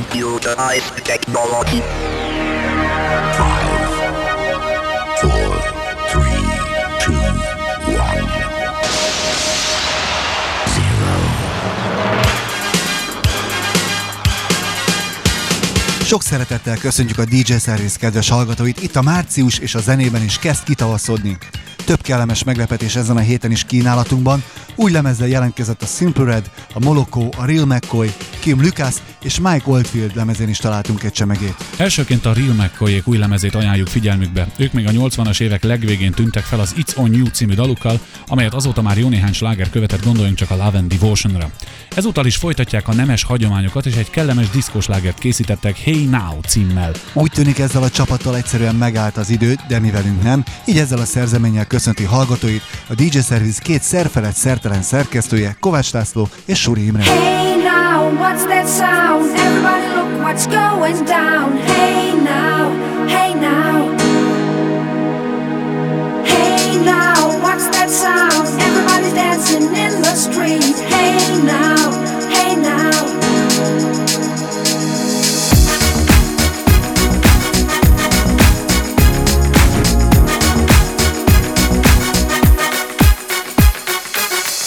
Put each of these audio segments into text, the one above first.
computerized technology. Five, four, three, two, one, zero. Sok szeretettel köszöntjük a DJ Service kedves hallgatóit, itt a március és a zenében is kezd kitavaszodni. Több kellemes meglepetés ezen a héten is kínálatunkban. Új lemezzel jelentkezett a Simple Red, a Moloko, a Real McCoy, Kim Lucas és Mike Oldfield lemezén is találtunk egy csemegét. Elsőként a Real mccoy új lemezét ajánljuk figyelmükbe. Ők még a 80-as évek legvégén tűntek fel az It's On You című dalukkal, amelyet azóta már jó néhány sláger követett, gondoljunk csak a Love and Devotionra. Ezúttal is folytatják a nemes hagyományokat, és egy kellemes diszkóslágert készítettek Hey Now címmel. Úgy tűnik ezzel a csapattal egyszerűen megállt az idő, de mi velünk nem, így ezzel a szerzeménnyel köszönti hallgatóit a DJ Service két szerfelett szertelen szerkesztője Kovács László és Suri Imre. Hey what's that sound? Everybody look what's going down. Hey now, hey now. Hey now, what's that sound? Everybody's dancing in the street. Hey now, hey now.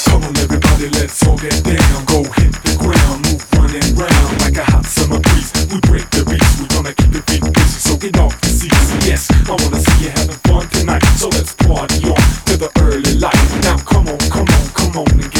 Come on, I wanna see you having fun tonight, so let's party on to the early light. Now, come on, come on, come on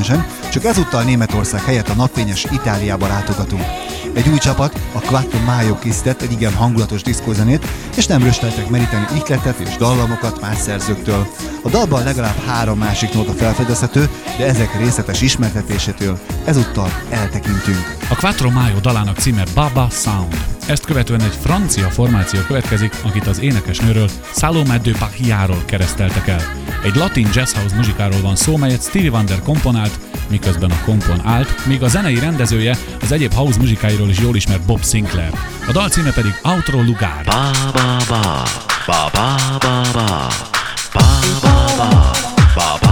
kontinensen, csak ezúttal Németország helyett a napfényes Itáliába látogatunk. Egy új csapat, a Quattro Mayo készített egy igen hangulatos diszkózenét, és nem rösteltek meríteni ihletet és dallamokat más szerzőktől. A dalban legalább három másik nóta felfedezhető, de ezek részletes ismertetésétől ezúttal eltekintünk. A Quattro Mayo dalának címe Baba Sound. Ezt követően egy francia formáció következik, akit az énekesnőről Salomé de Bahiáról kereszteltek el. Egy latin jazz house muzsikáról van szó, melyet Stevie Wonder komponált, miközben a kompon állt, míg a zenei rendezője az egyéb house muzsikáiról is jól ismert Bob Sinclair. A dal címe pedig Outro Lugar. Ba ba ba, ba ba ba, ba ba ba ba,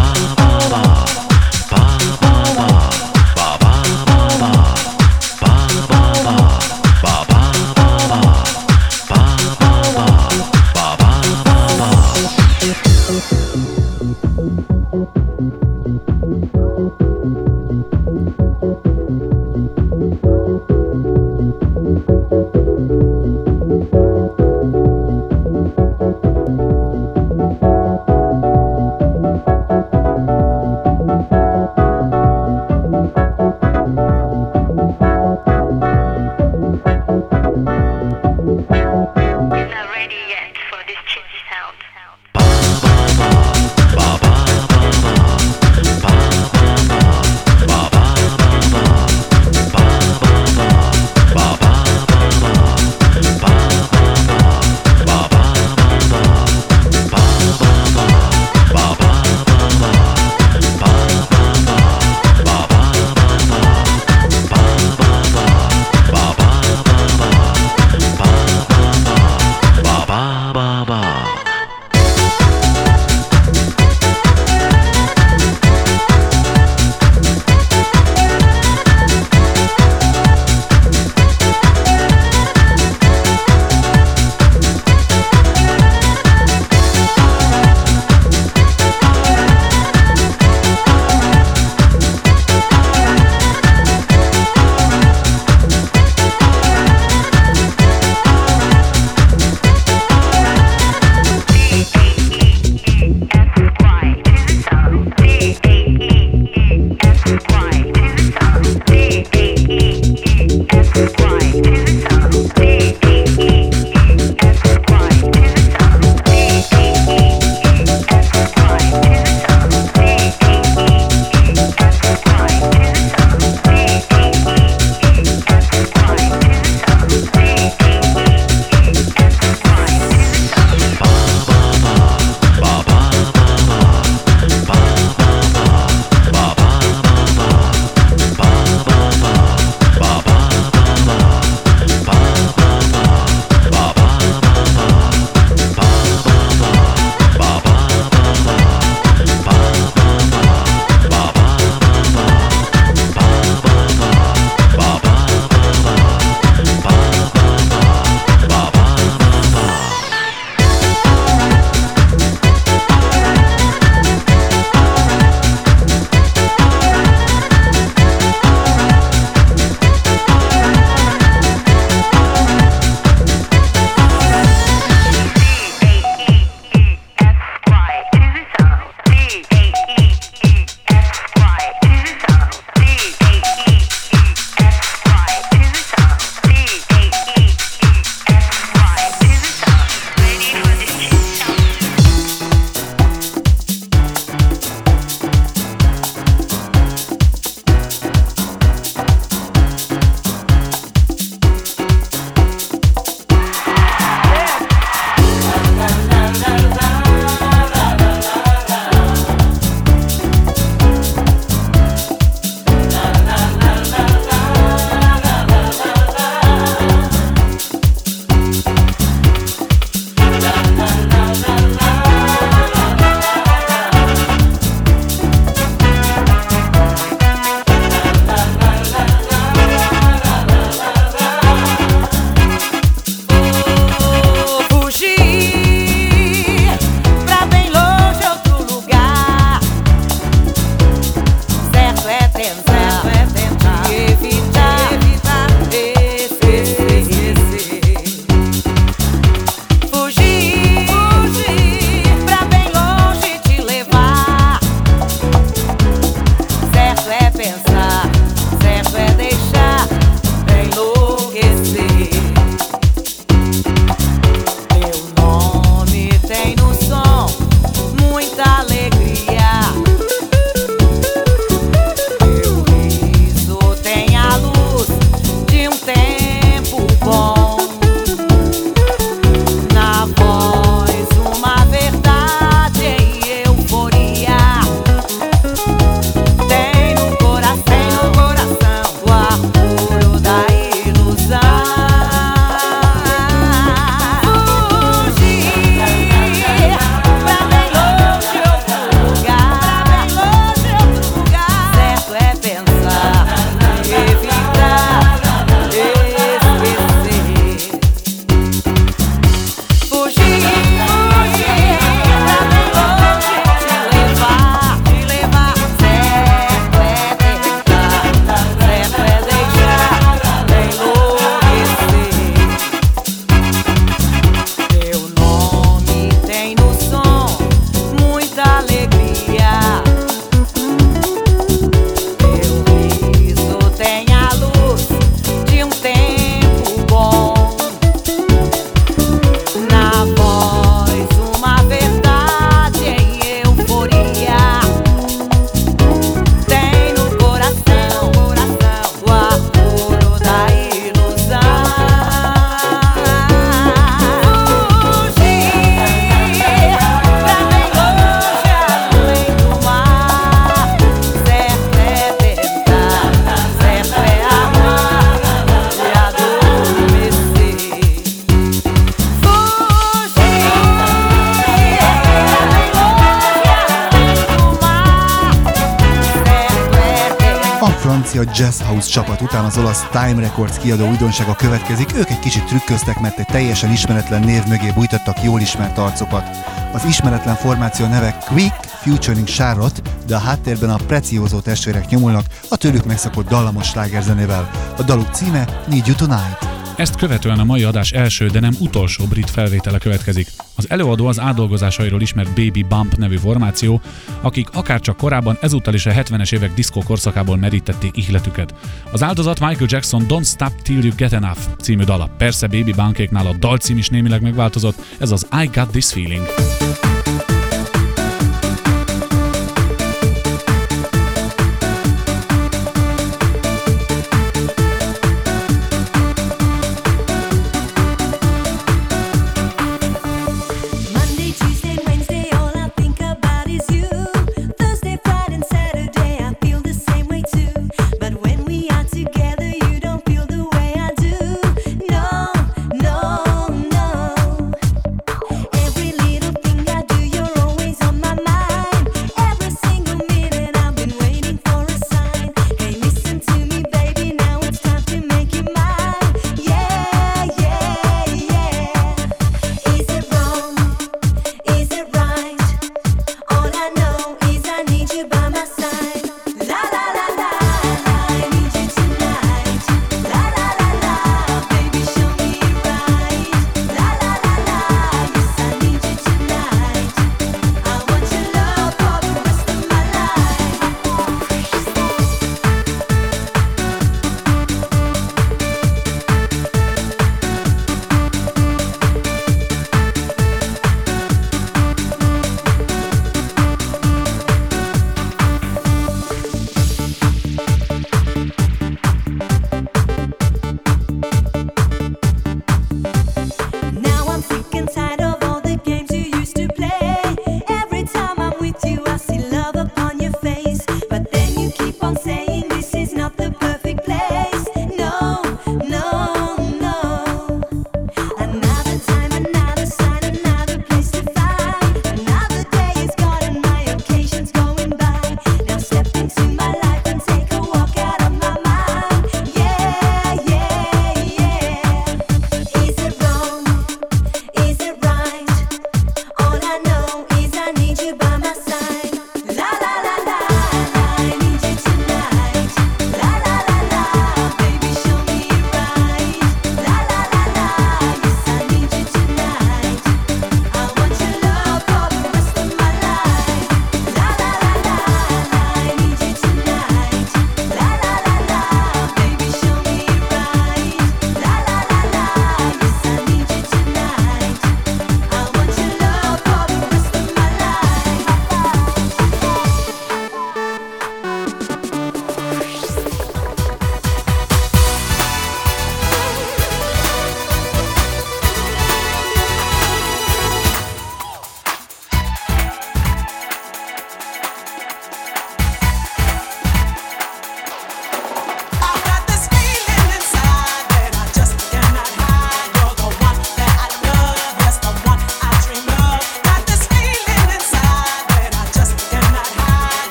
az olasz Time Records kiadó újdonsága következik, ők egy kicsit trükköztek, mert egy teljesen ismeretlen név mögé bújtattak jól ismert arcokat. Az ismeretlen formáció neve Quick featuring Charlotte, de a háttérben a Precioso testvérek nyomulnak a tőlük megszakott dallamos slágerzenével. A daluk címe Need You Tonight. Ezt követően a mai adás első, de nem utolsó brit felvétele következik. Az előadó az átdolgozásairól ismert Baby Bump nevű formáció, akik akárcsak korábban ezúttal is a 70-es évek diszkó korszakából merítették ihletüket. Az áldozat Michael Jackson Don't Stop Till You Get Enough című dala. Persze Baby Bunkéknál a dalcím is némileg megváltozott, ez az I Got This Feeling.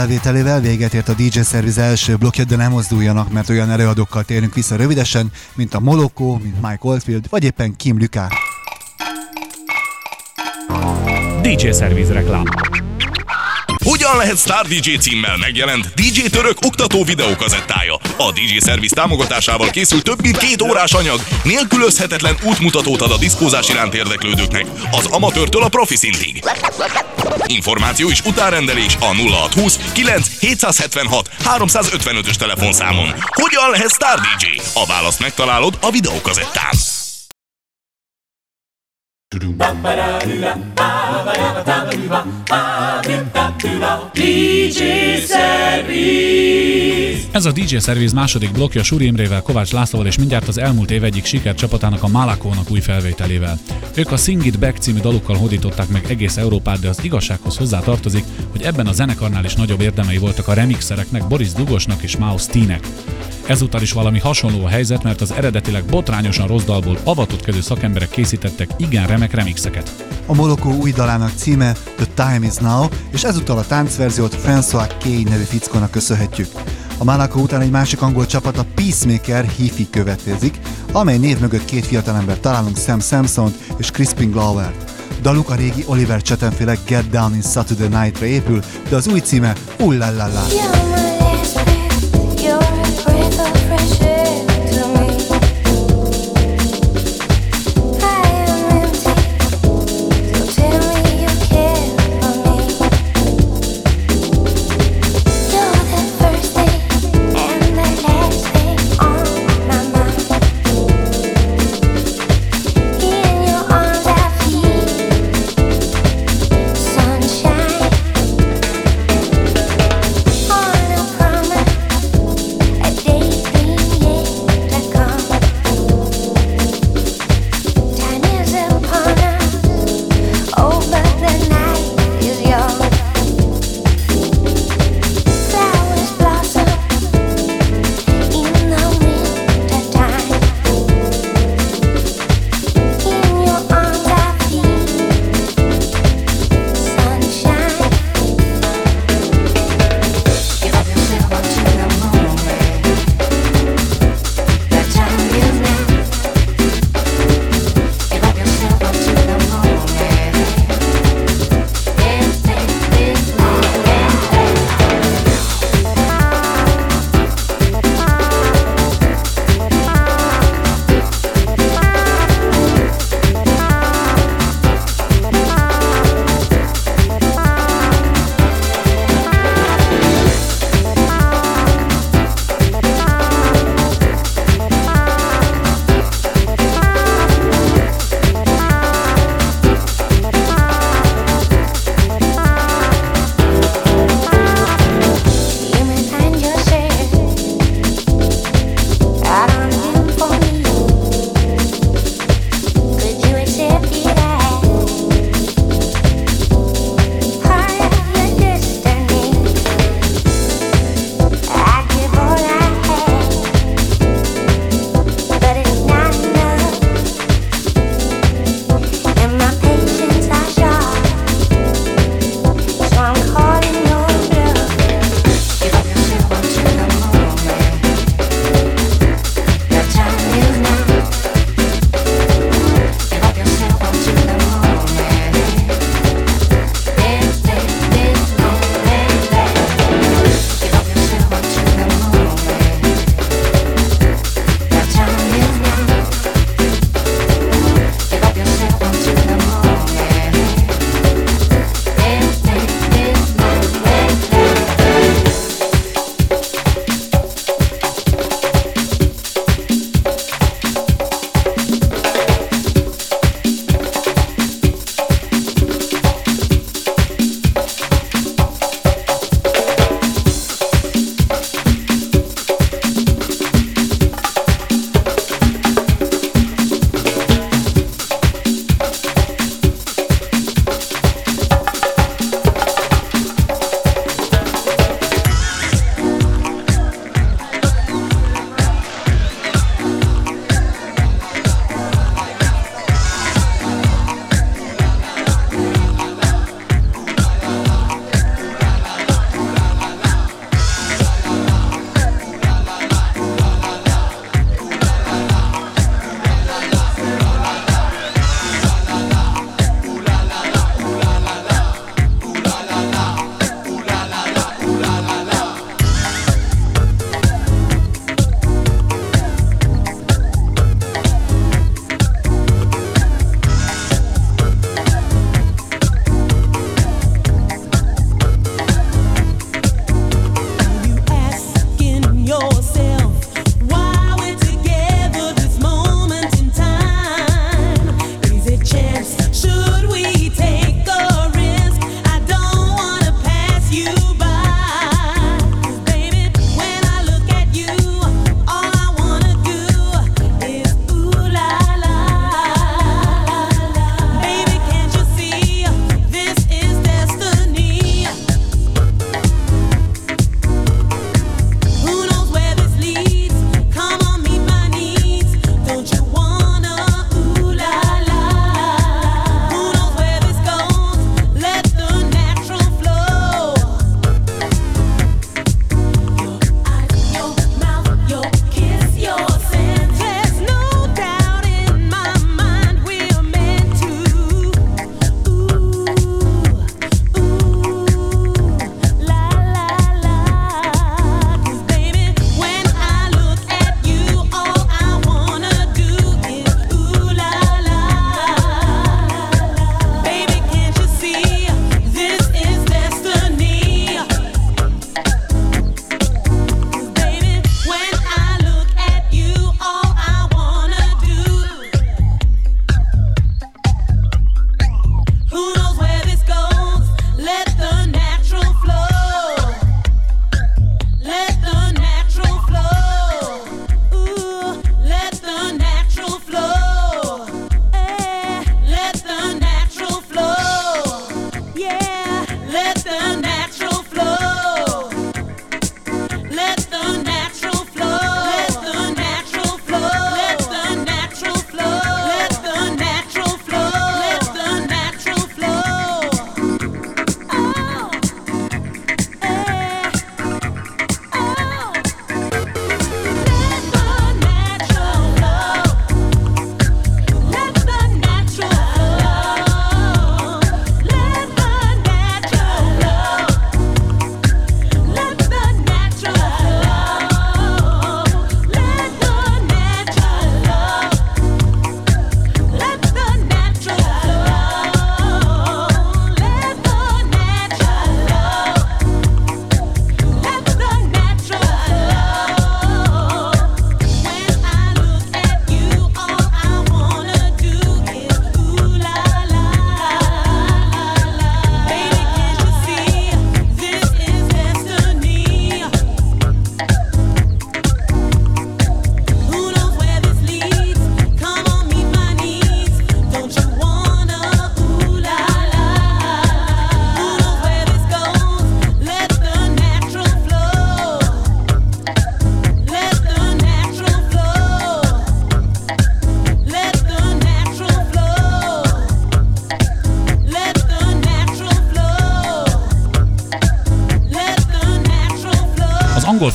Felvételével véget ért a DJ Service első blokkja, de nem mozduljanak, mert olyan előadókkal térünk vissza rövidesen, mint a Moloko, mint Mike Oldfield, vagy éppen Kim Lukát. DJ Service reklám. Hogyan lehet Star DJ címmel megjelent DJ Török oktató videókazettája? A DJ Service támogatásával készült több mint két órás anyag, nélkülözhetetlen útmutatót ad a diszkózás iránt érdeklődőknek, az amatőrtől a profi szintig. Információ és utárendelés a 0620 9 776 355-ös telefonszámon. Hogyan lehet Star DJ? A választ megtalálod a videókazettán. Ez a DJ Service második blokkja Suri Imrével, Kovács Lászlóval és mindjárt az elmúlt év egyik sikercsapatának a Malakónak új felvételével. Ők a Sing It Back című dalukkal hódították meg egész Európát, de az igazsághoz hozzá tartozik, hogy ebben a zenekarnál is nagyobb érdemei voltak a remixereknek, Boris Dugosnak és Maus T-nek. Ezúttal is valami hasonló a helyzet, mert az eredetileg botrányosan rossz dalból avatott kezű szakemberek készítettek igen remek remixeket. A Moloko új dalának címe The Time Is Now, és ezúttal a táncverziót François Kay nevű fickónak köszönhetjük. A Monaco után egy másik angol csapat, a Peacemaker Hifi következik, amely név mögött két fiatalember találunk Sam Samson és Crispin Glover. Daluk a régi Oliver Chattenféle Get Down in Saturday Night-ra épül, de az új címe Ullallala. You're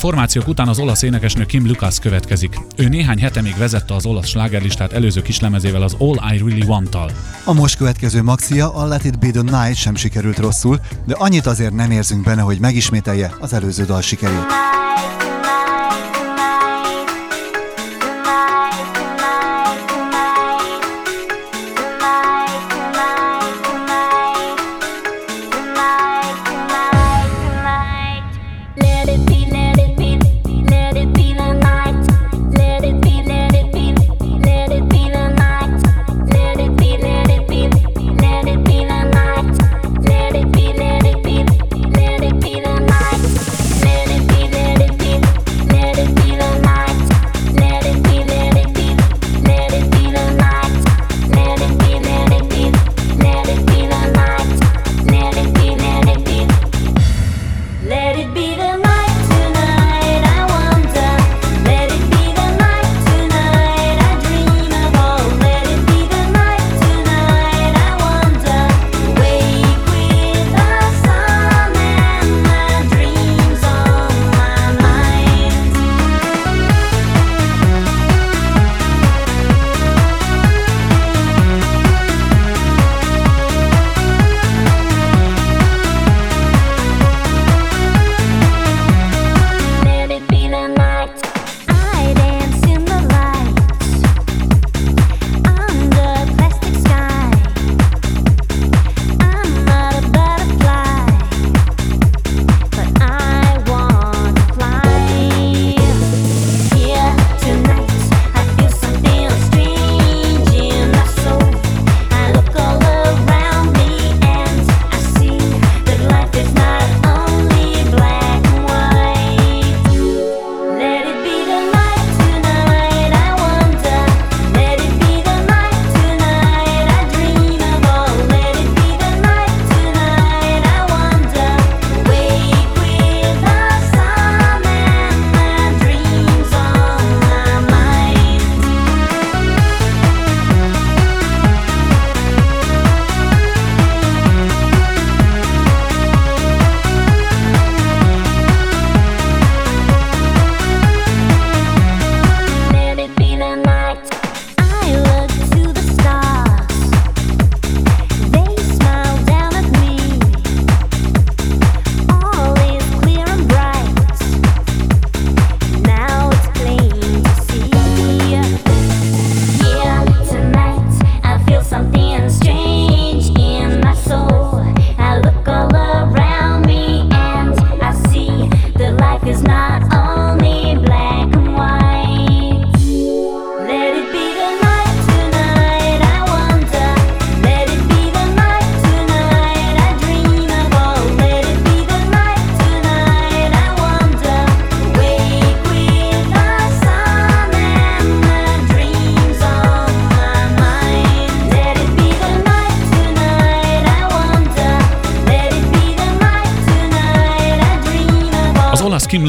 formációk után az olasz énekesnő Kim Lucas következik. Ő néhány hete még vezette az olasz slágerlistát előző kislemezével az All I Really Want-tal. A most következő maxia, a Let It Be The Night sem sikerült rosszul, de annyit azért nem érzünk benne, hogy megismételje az előző dal sikerét.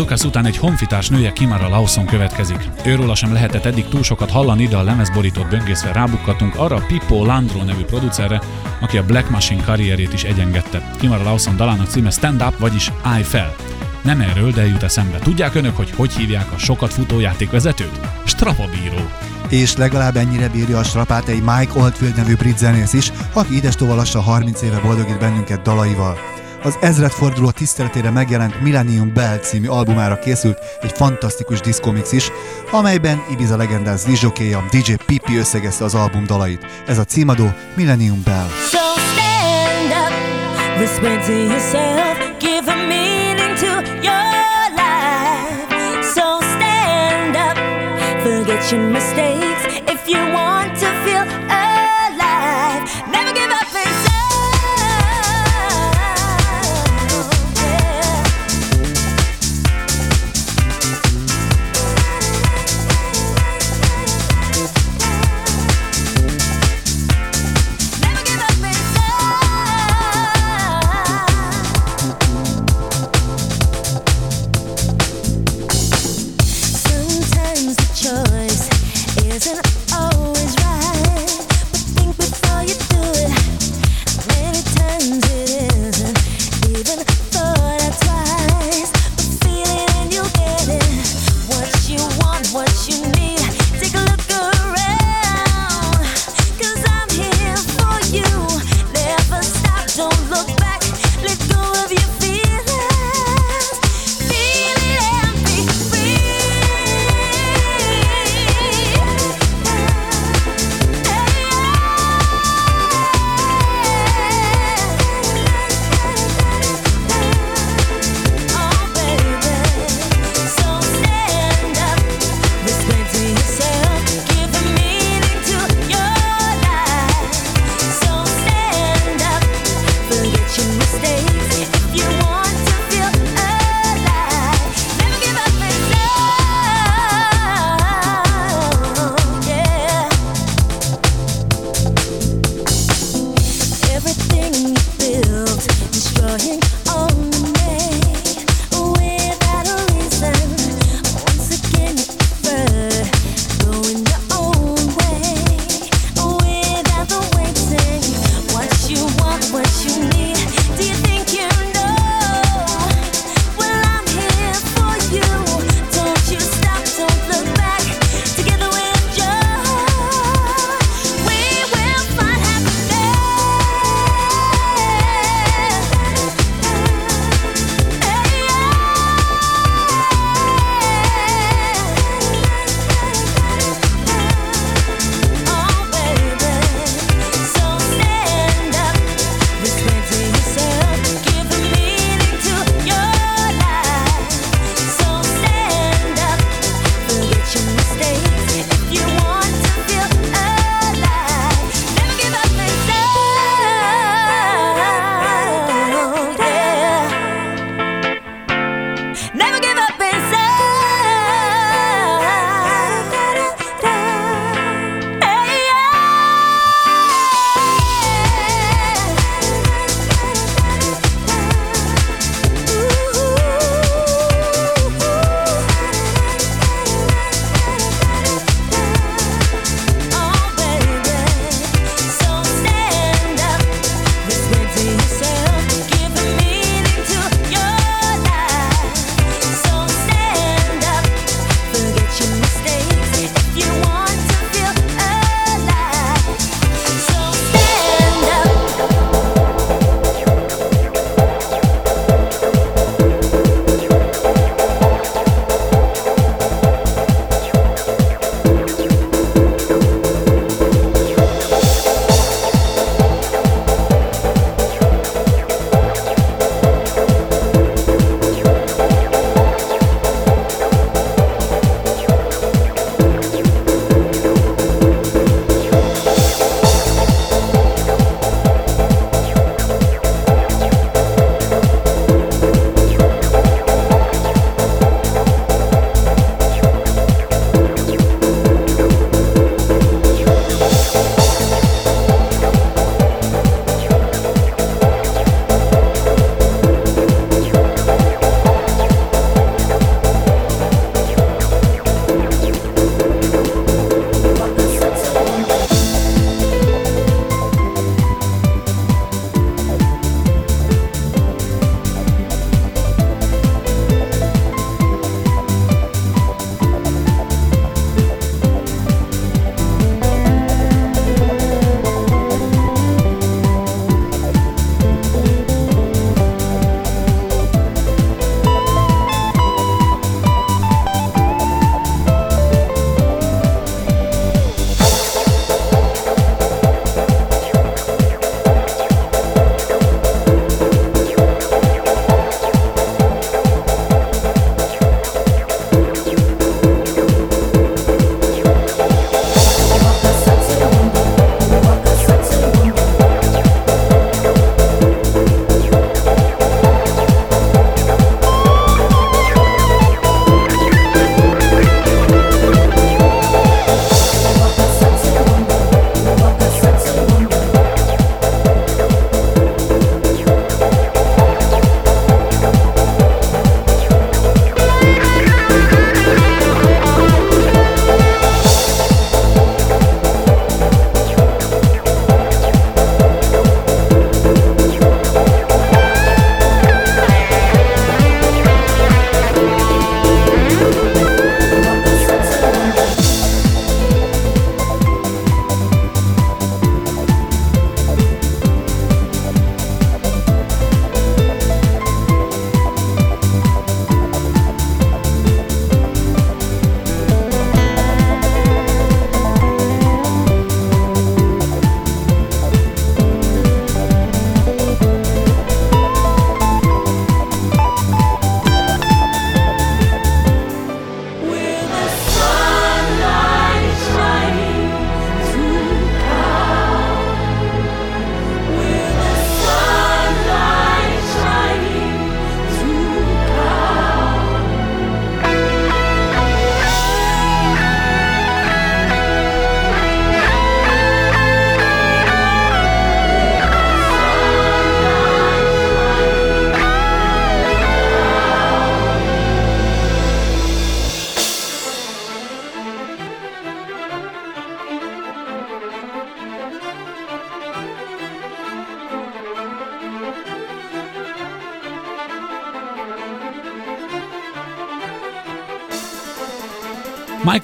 Lucas után egy honfitárs nője Kimara Lawson következik. Őróla sem lehetett eddig túl sokat hallani, de a lemezborítót böngészve rábukkatunk arra Pippo Landro nevű producerre, aki a Black Machine karrierét is egyengette. Kimara Lawson dalának címe Stand Up, vagyis Állj fel. Nem erről, de jut eszembe. Tudják önök, hogy hogy hívják a sokat futó játékvezetőt? Strapabíró. És legalább ennyire bírja a strapát egy Mike Oldfield nevű brit zenész is, aki idestova lassan 30 éve boldogít bennünket dalaival. Az ezredforduló tiszteletére megjelent Millennium Bell című albumára készült egy fantasztikus diszkomix is, amelyben Ibiza legendás zsizsokéja DJ Pippi összegezte az album dalait. Ez a címadó Millennium Bell. So stand up, your mistakes if you want to feel alive.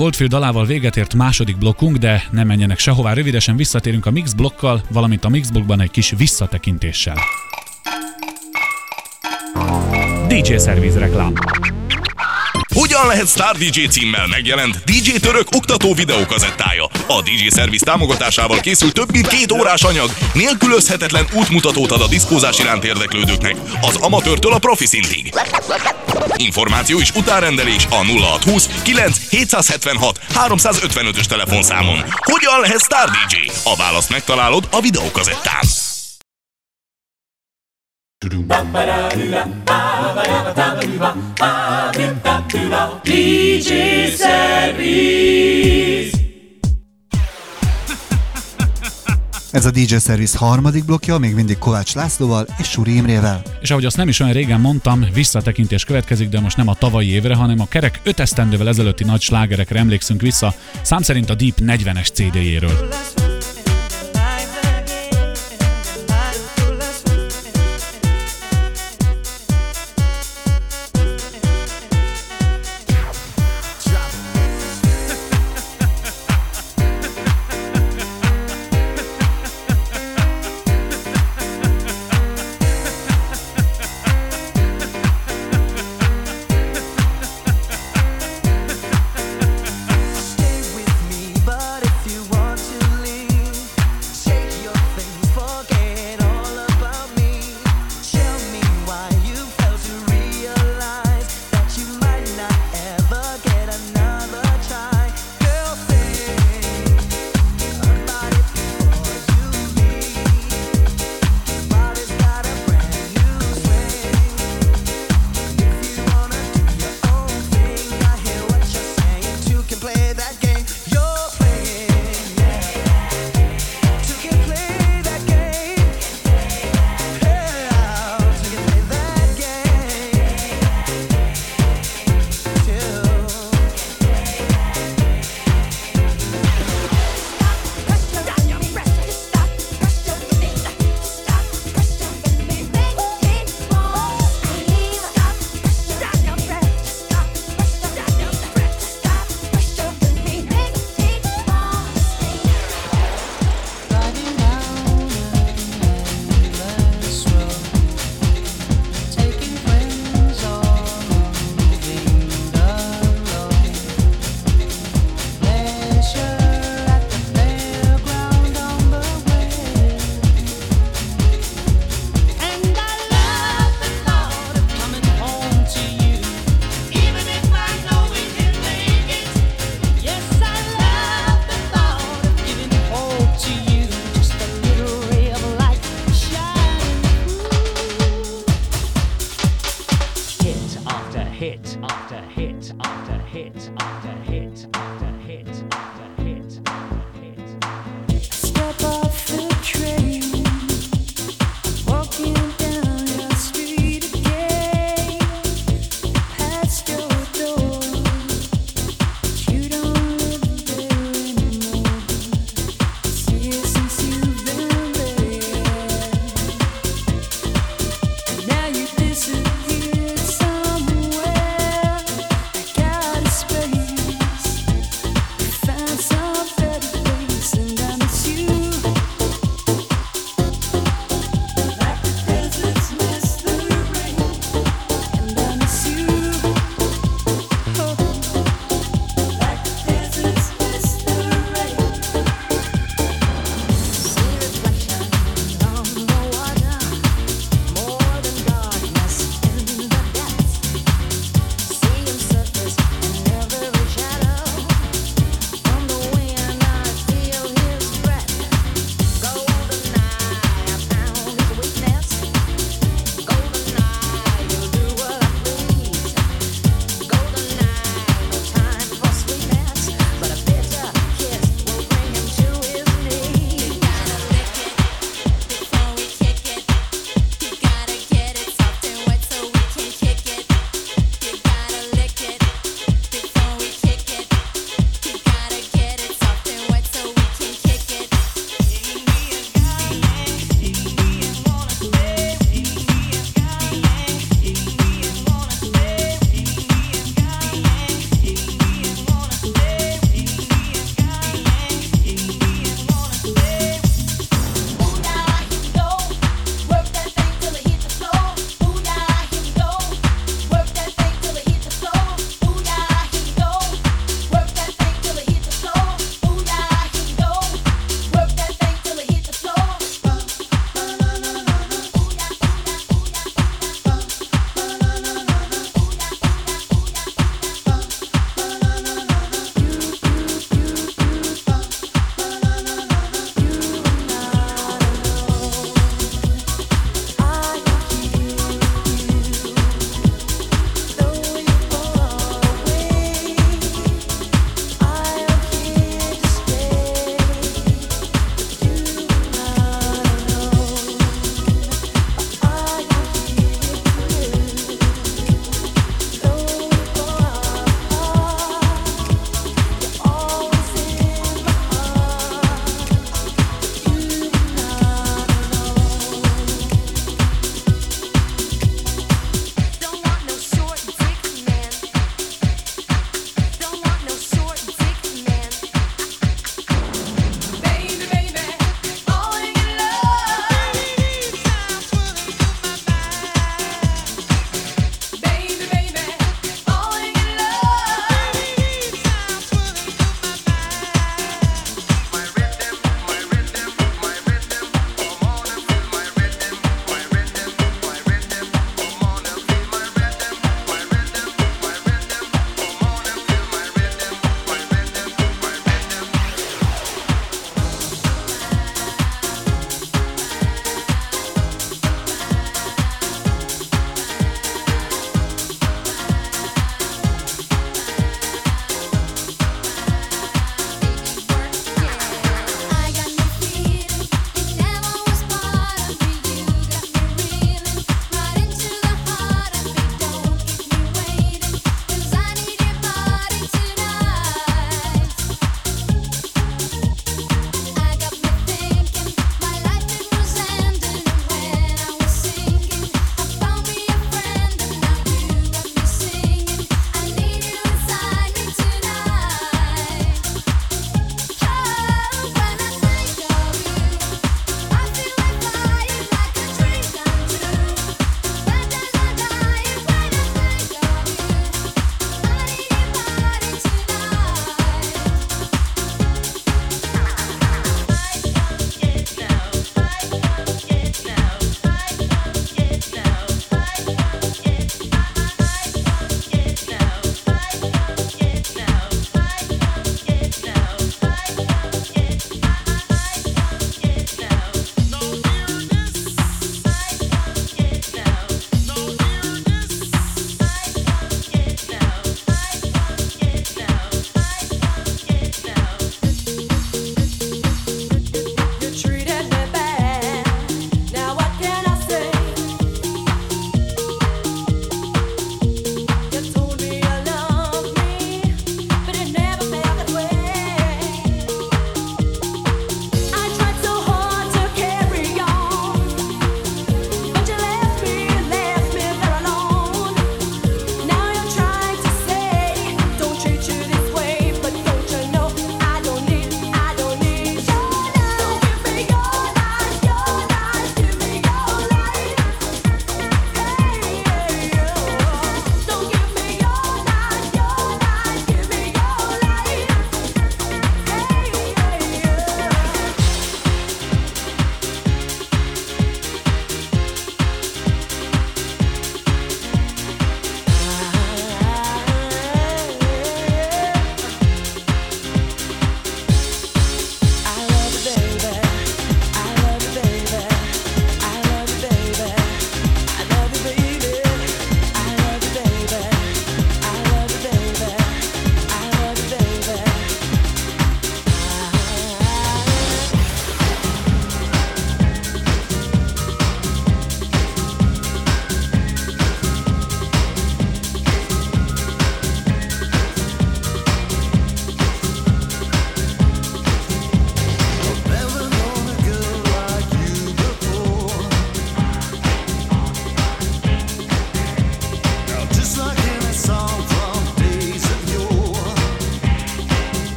Oldfield dalával véget ért második blokkunk, de nem menjenek sehová, rövidesen visszatérünk a Mix blokkal, valamint a Mix blokkban egy kis visszatekintéssel. DJ Service reklám. Hogyan lehet Star DJ címmel megjelent DJ Török oktató videókazettája? A DJ Service támogatásával készült több mint két órás anyag, nélkülözhetetlen útmutatót ad a diszkózás iránt érdeklődőknek, az amatőrtől a profi szintig. Információ és utárendelés a 0620 9 776 355-ös telefonszámon. Hogyan lehet Star DJ? A választ megtalálod a videókazettán. Ez a DJ Service harmadik blokja, még mindig Kovács Lászlóval és Suri Imrével. És ahogy azt nem is olyan régen mondtam, visszatekintés következik, de most nem a tavalyi évre, hanem a kerek 5 esztendővel ezelőtti nagy slágerekre emlékszünk vissza, szám szerint a Deep 40-es CD-jéről.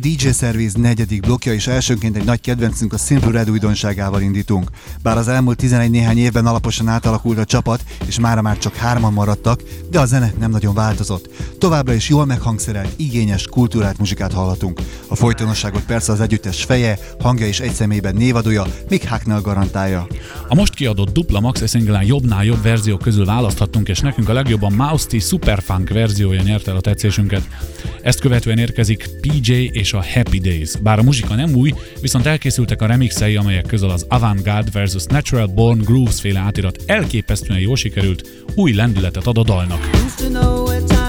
DJ Service negyedik blokja, és elsőként egy nagy kedvencünk a Simple Red újdonságával indítunk. Bár az elmúlt 11 néhány évben alaposan átalakult a csapat, és mára már csak hárman maradtak, de a zene nem nagyon változott. Továbbra is jól meghangszerelt, igényes, kultúrát muzsikát hallhatunk. A folytonosságot persze az együttes feje, hangja és egy személyben névadója, Mick Hacknell garantálja. A most kiadott dupla maxi szinglen jobbnál jobb verziók közül választhattunk, és nekünk a legjobban Mouse T Superfunk verziója nyert el a tetszésünket. Ezt követően érkezik PJ és a Happy Days. Bár a muzsika nem új, viszont elkészültek a remixei, amelyek közül az Avantgarde vs. Natural Born Grooves féle átirat elképesztően jól sikerült, új lendületet ad a dalnak. Used to know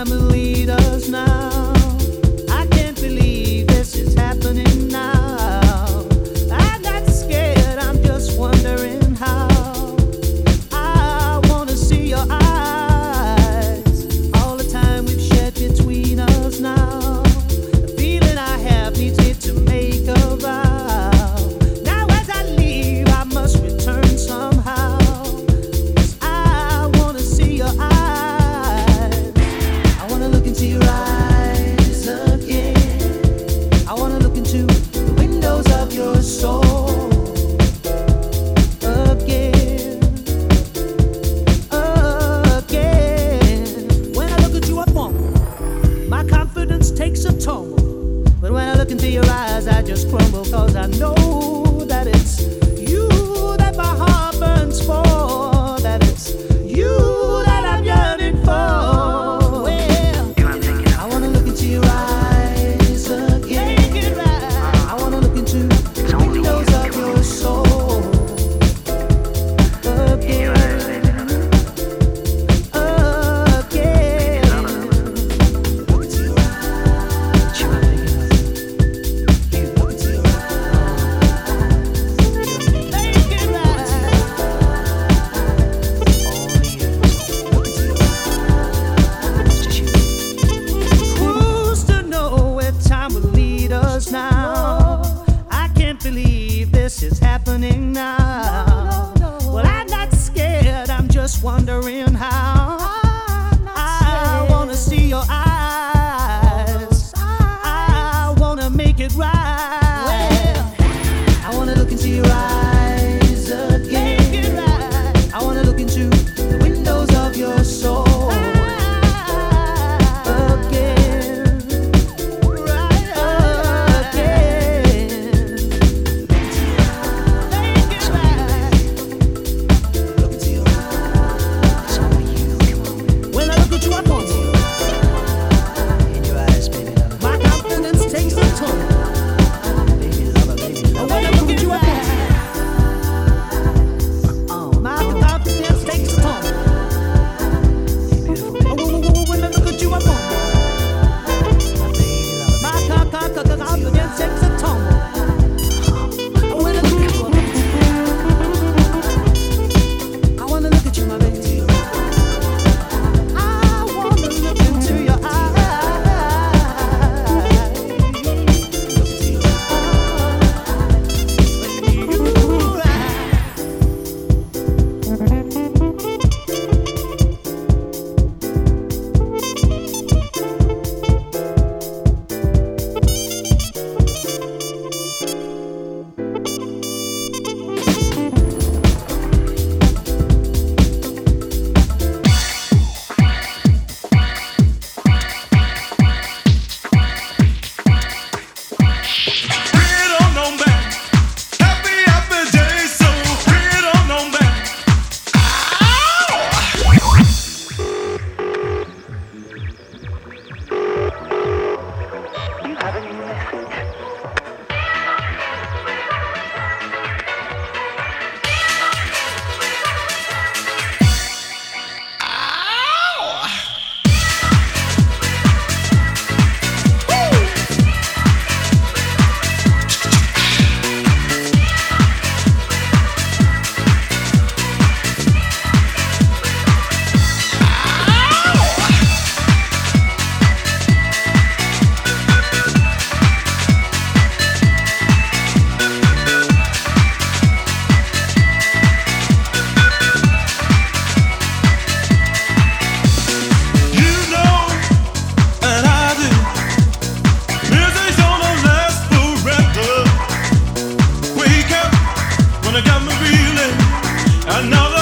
I'm feeling another.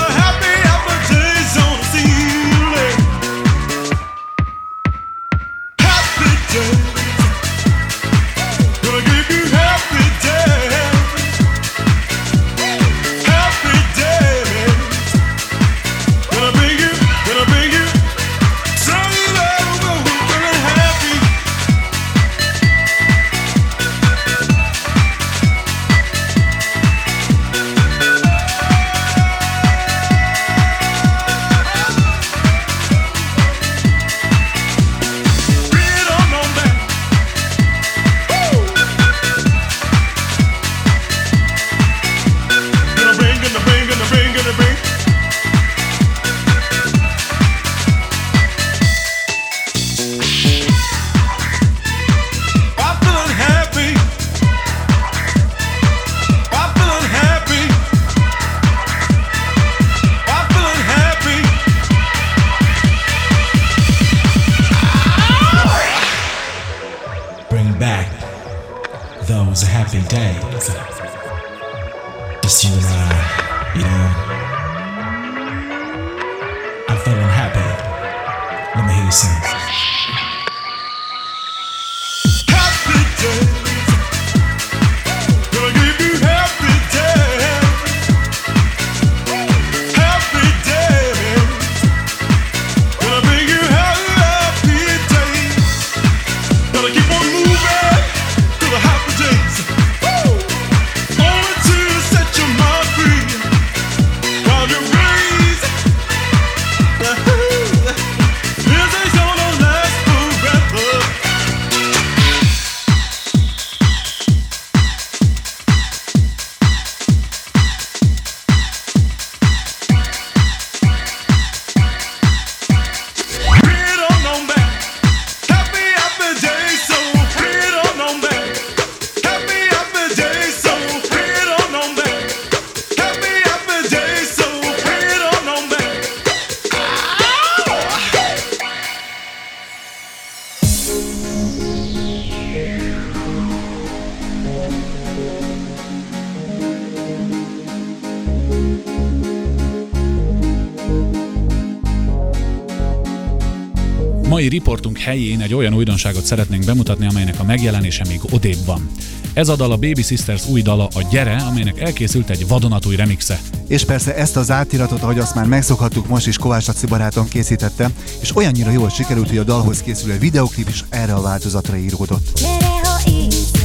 Mai riportunk helyén egy olyan újdonságot szeretnénk bemutatni, amelynek a megjelenése még odébb van. Ez a dal a Baby Sisters új dala, a Gyere, amelynek elkészült egy vadonatúj remixe. És persze ezt az átiratot, ahogy azt már megszokhattuk, most is Kovács Laci barátom készítette, és olyannyira jól sikerült, hogy a dalhoz készülő videoklip is erre a változatra íródott. Gyere, ha észre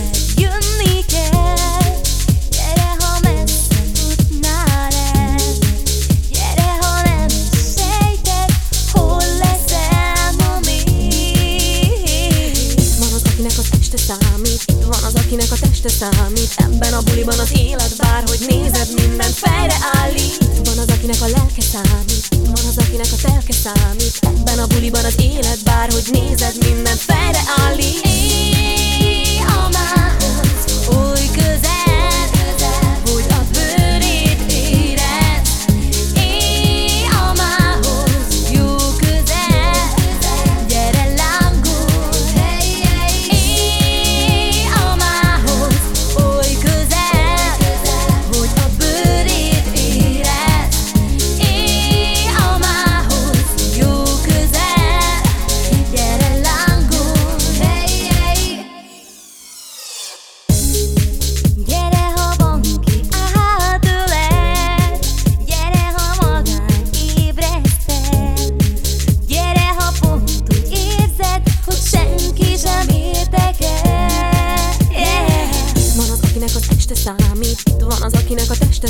számít. Ebben a buliban az élet bárhogy nézed Mindent fejre állít. Itt van az, akinek a lelke számít. Itt van az, akinek a telke számít. Ebben a buliban az élet bárhogy nézed Mindent fejre állít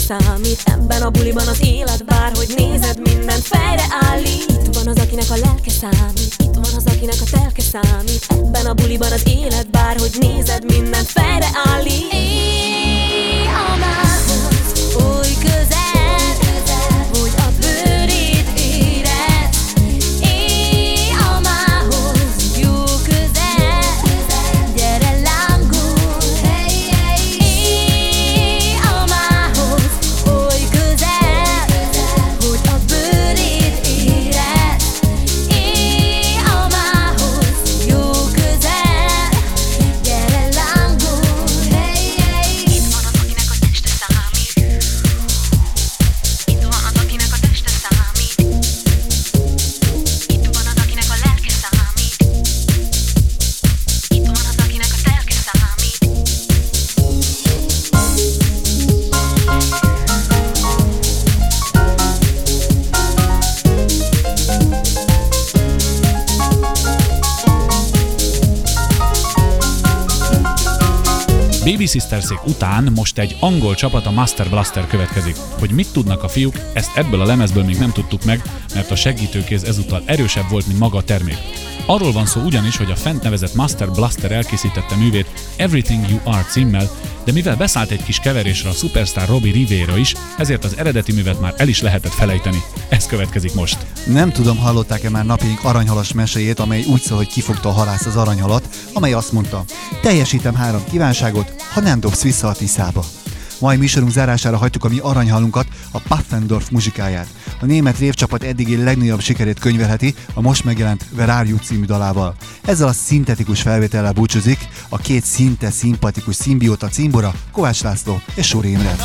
számít. Ebben a buliban az élet bárhogy nézed Mindent fejre állít. Itt van az, akinek a lelke számít. Itt van az, akinek a telke számít. Ebben a buliban az élet bárhogy nézed Mindent fejre állít Sistersék után most egy angol csapat, a Master Blaster következik. Hogy mit tudnak a fiúk, ezt ebből a lemezből még nem tudtuk meg, mert a segítőkéz ezúttal erősebb volt, mint maga a termék. Arról van szó ugyanis, hogy a fent nevezett Master Blaster elkészítette művét Everything You Are címmel, de mivel beszállt egy kis keverésre a superstar Robbie Rivera is, ezért az eredeti művet már el is lehetett felejteni. Ez következik most. Nem tudom, hallották-e már napjaink aranyhalas meséjét, amely úgy szól, hogy kifogta a halász az aranyhalat, amely azt mondta, teljesítem három kívánságot, ha nem dobsz vissza a Tiszába. Mai műsorunk zárására hagytuk a mi aranyhalunkat, a Pfaffendorf muzsikáját. A német révcsapat eddigi legnagyobb sikerét könyvelheti a most megjelent You című dalával. Ezzel a szintetikus felvétellel búcsúzik a két szinte szimpatikus szimbióta címbora Kovács László és Sóri Imre.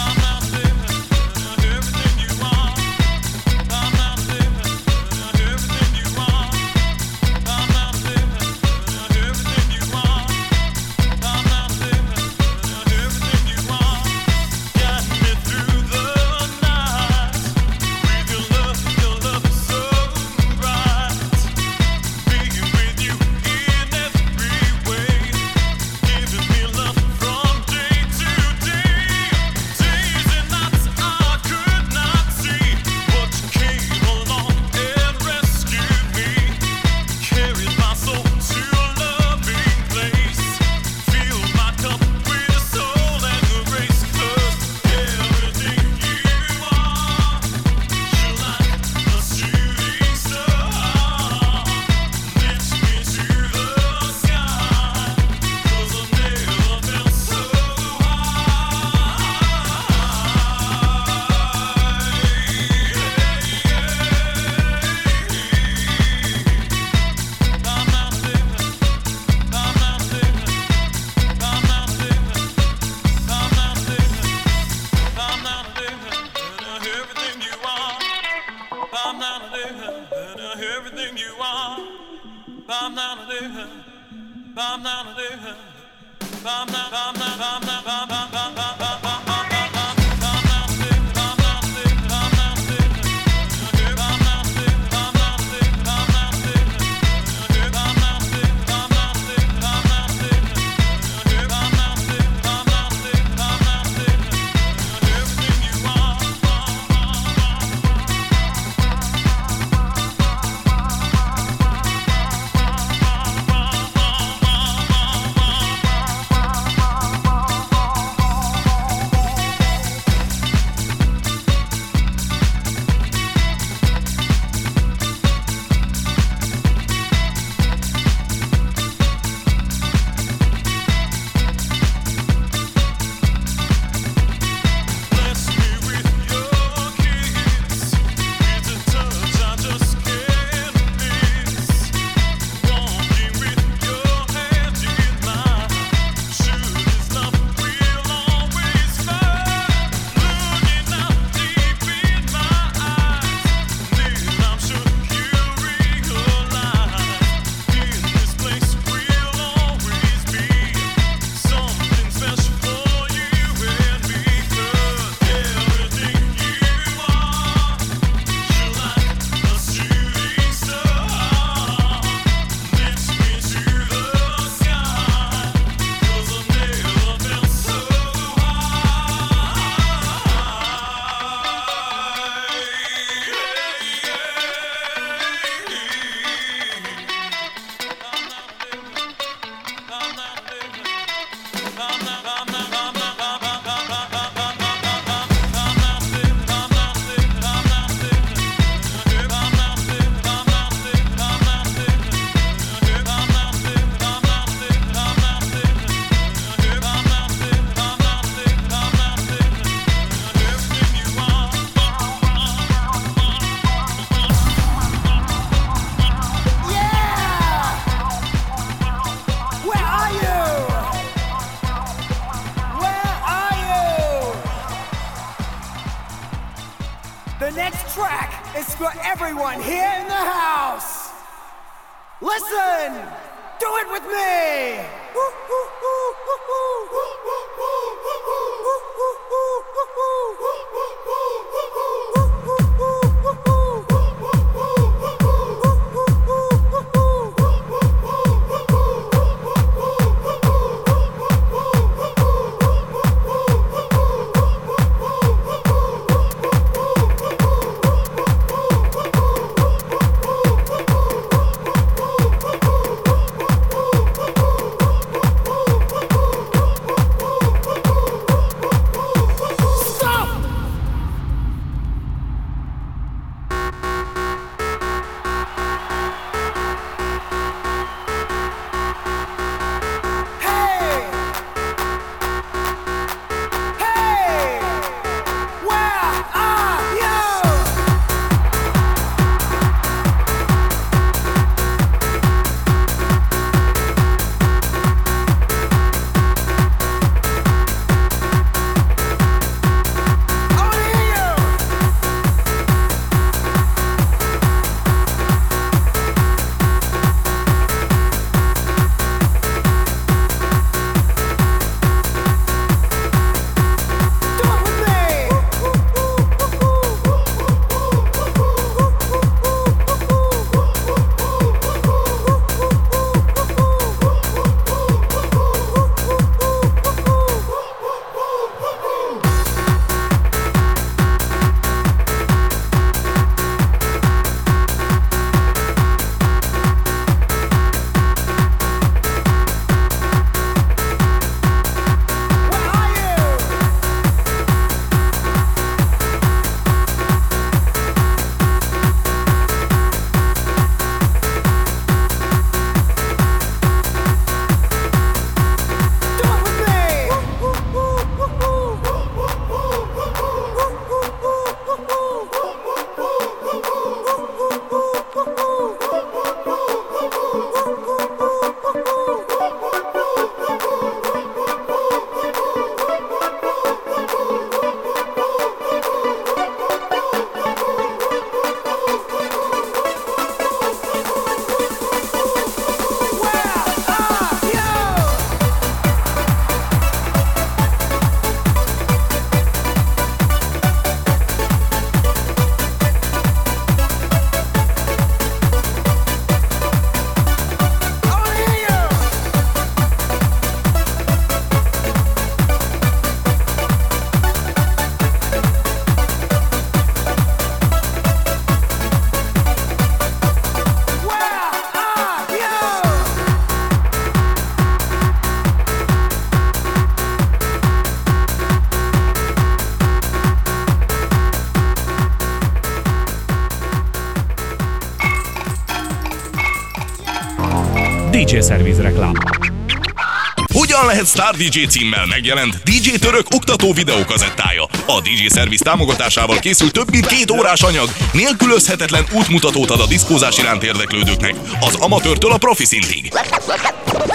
Lehet Star DJ címmel megjelent DJ Török oktató videókazettája? A DJ Service támogatásával készült több mint két órás anyag, nélkülözhetetlen útmutatót ad a diszkózás iránt érdeklődőknek, az amatőrtől a profi szintig.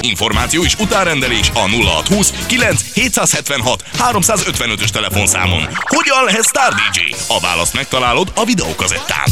Információ és utárendelés a 0620 9 776 355-ös telefonszámon. Hogyan lehet Star DJ? A választ megtalálod a videókazettán.